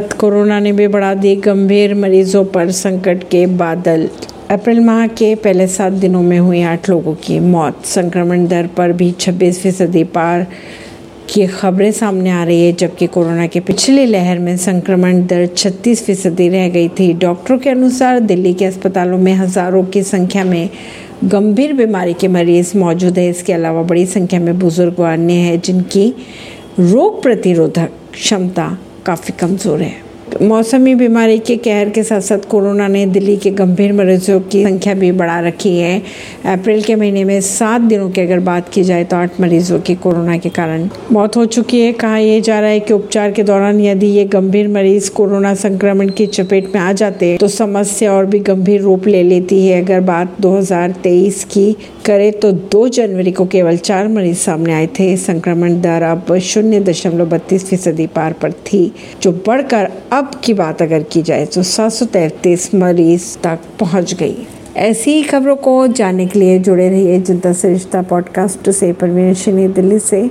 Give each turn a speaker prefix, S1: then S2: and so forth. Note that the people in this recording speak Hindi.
S1: कोरोना ने भी बढ़ा दी गंभीर मरीजों पर संकट के बादल। अप्रैल माह के पहले सात दिनों में हुई आठ लोगों की मौत। संक्रमण दर पर भी 26 फ़ीसदी पार की खबरें सामने आ रही है, जबकि कोरोना के पिछली लहर में संक्रमण दर 36 फ़ीसदी रह गई थी। डॉक्टरों के अनुसार दिल्ली के अस्पतालों में हज़ारों की संख्या में गंभीर बीमारी के मरीज़ मौजूद है। इसके अलावा बड़ी संख्या में बुज़ुर्ग अन्य हैं जिनकी रोग प्रतिरोधक क्षमता काफ़ी कमज़ोर है। मौसमी बीमारी के कहर के साथ साथ कोरोना ने दिल्ली के गंभीर मरीजों की संख्या भी बढ़ा रखी है। अप्रैल के महीने में सात दिनों की अगर बात की जाए तो आठ मरीजों की कोरोना के कारण मौत हो चुकी है। कहा यह जा रहा है कि उपचार के दौरान यदि ये गंभीर मरीज़ कोरोना संक्रमण की चपेट में आ जाते तो समस्या और भी गंभीर रूप ले लेती है। अगर बात 2023 की करे तो 2 जनवरी को केवल चार मरीज़ सामने आए थे। संक्रमण दर अब शून्य दशमलव बत्तीस फ़ीसदी पार पर थी, जो बढ़कर अब की बात अगर की जाए तो सात सौ तैंतीस मरीज़ तक पहुँच गई। ऐसी खबरों को जानने के लिए जुड़े रहिए जनता से रिश्ता पॉडकास्ट से परवीन दिल्ली से।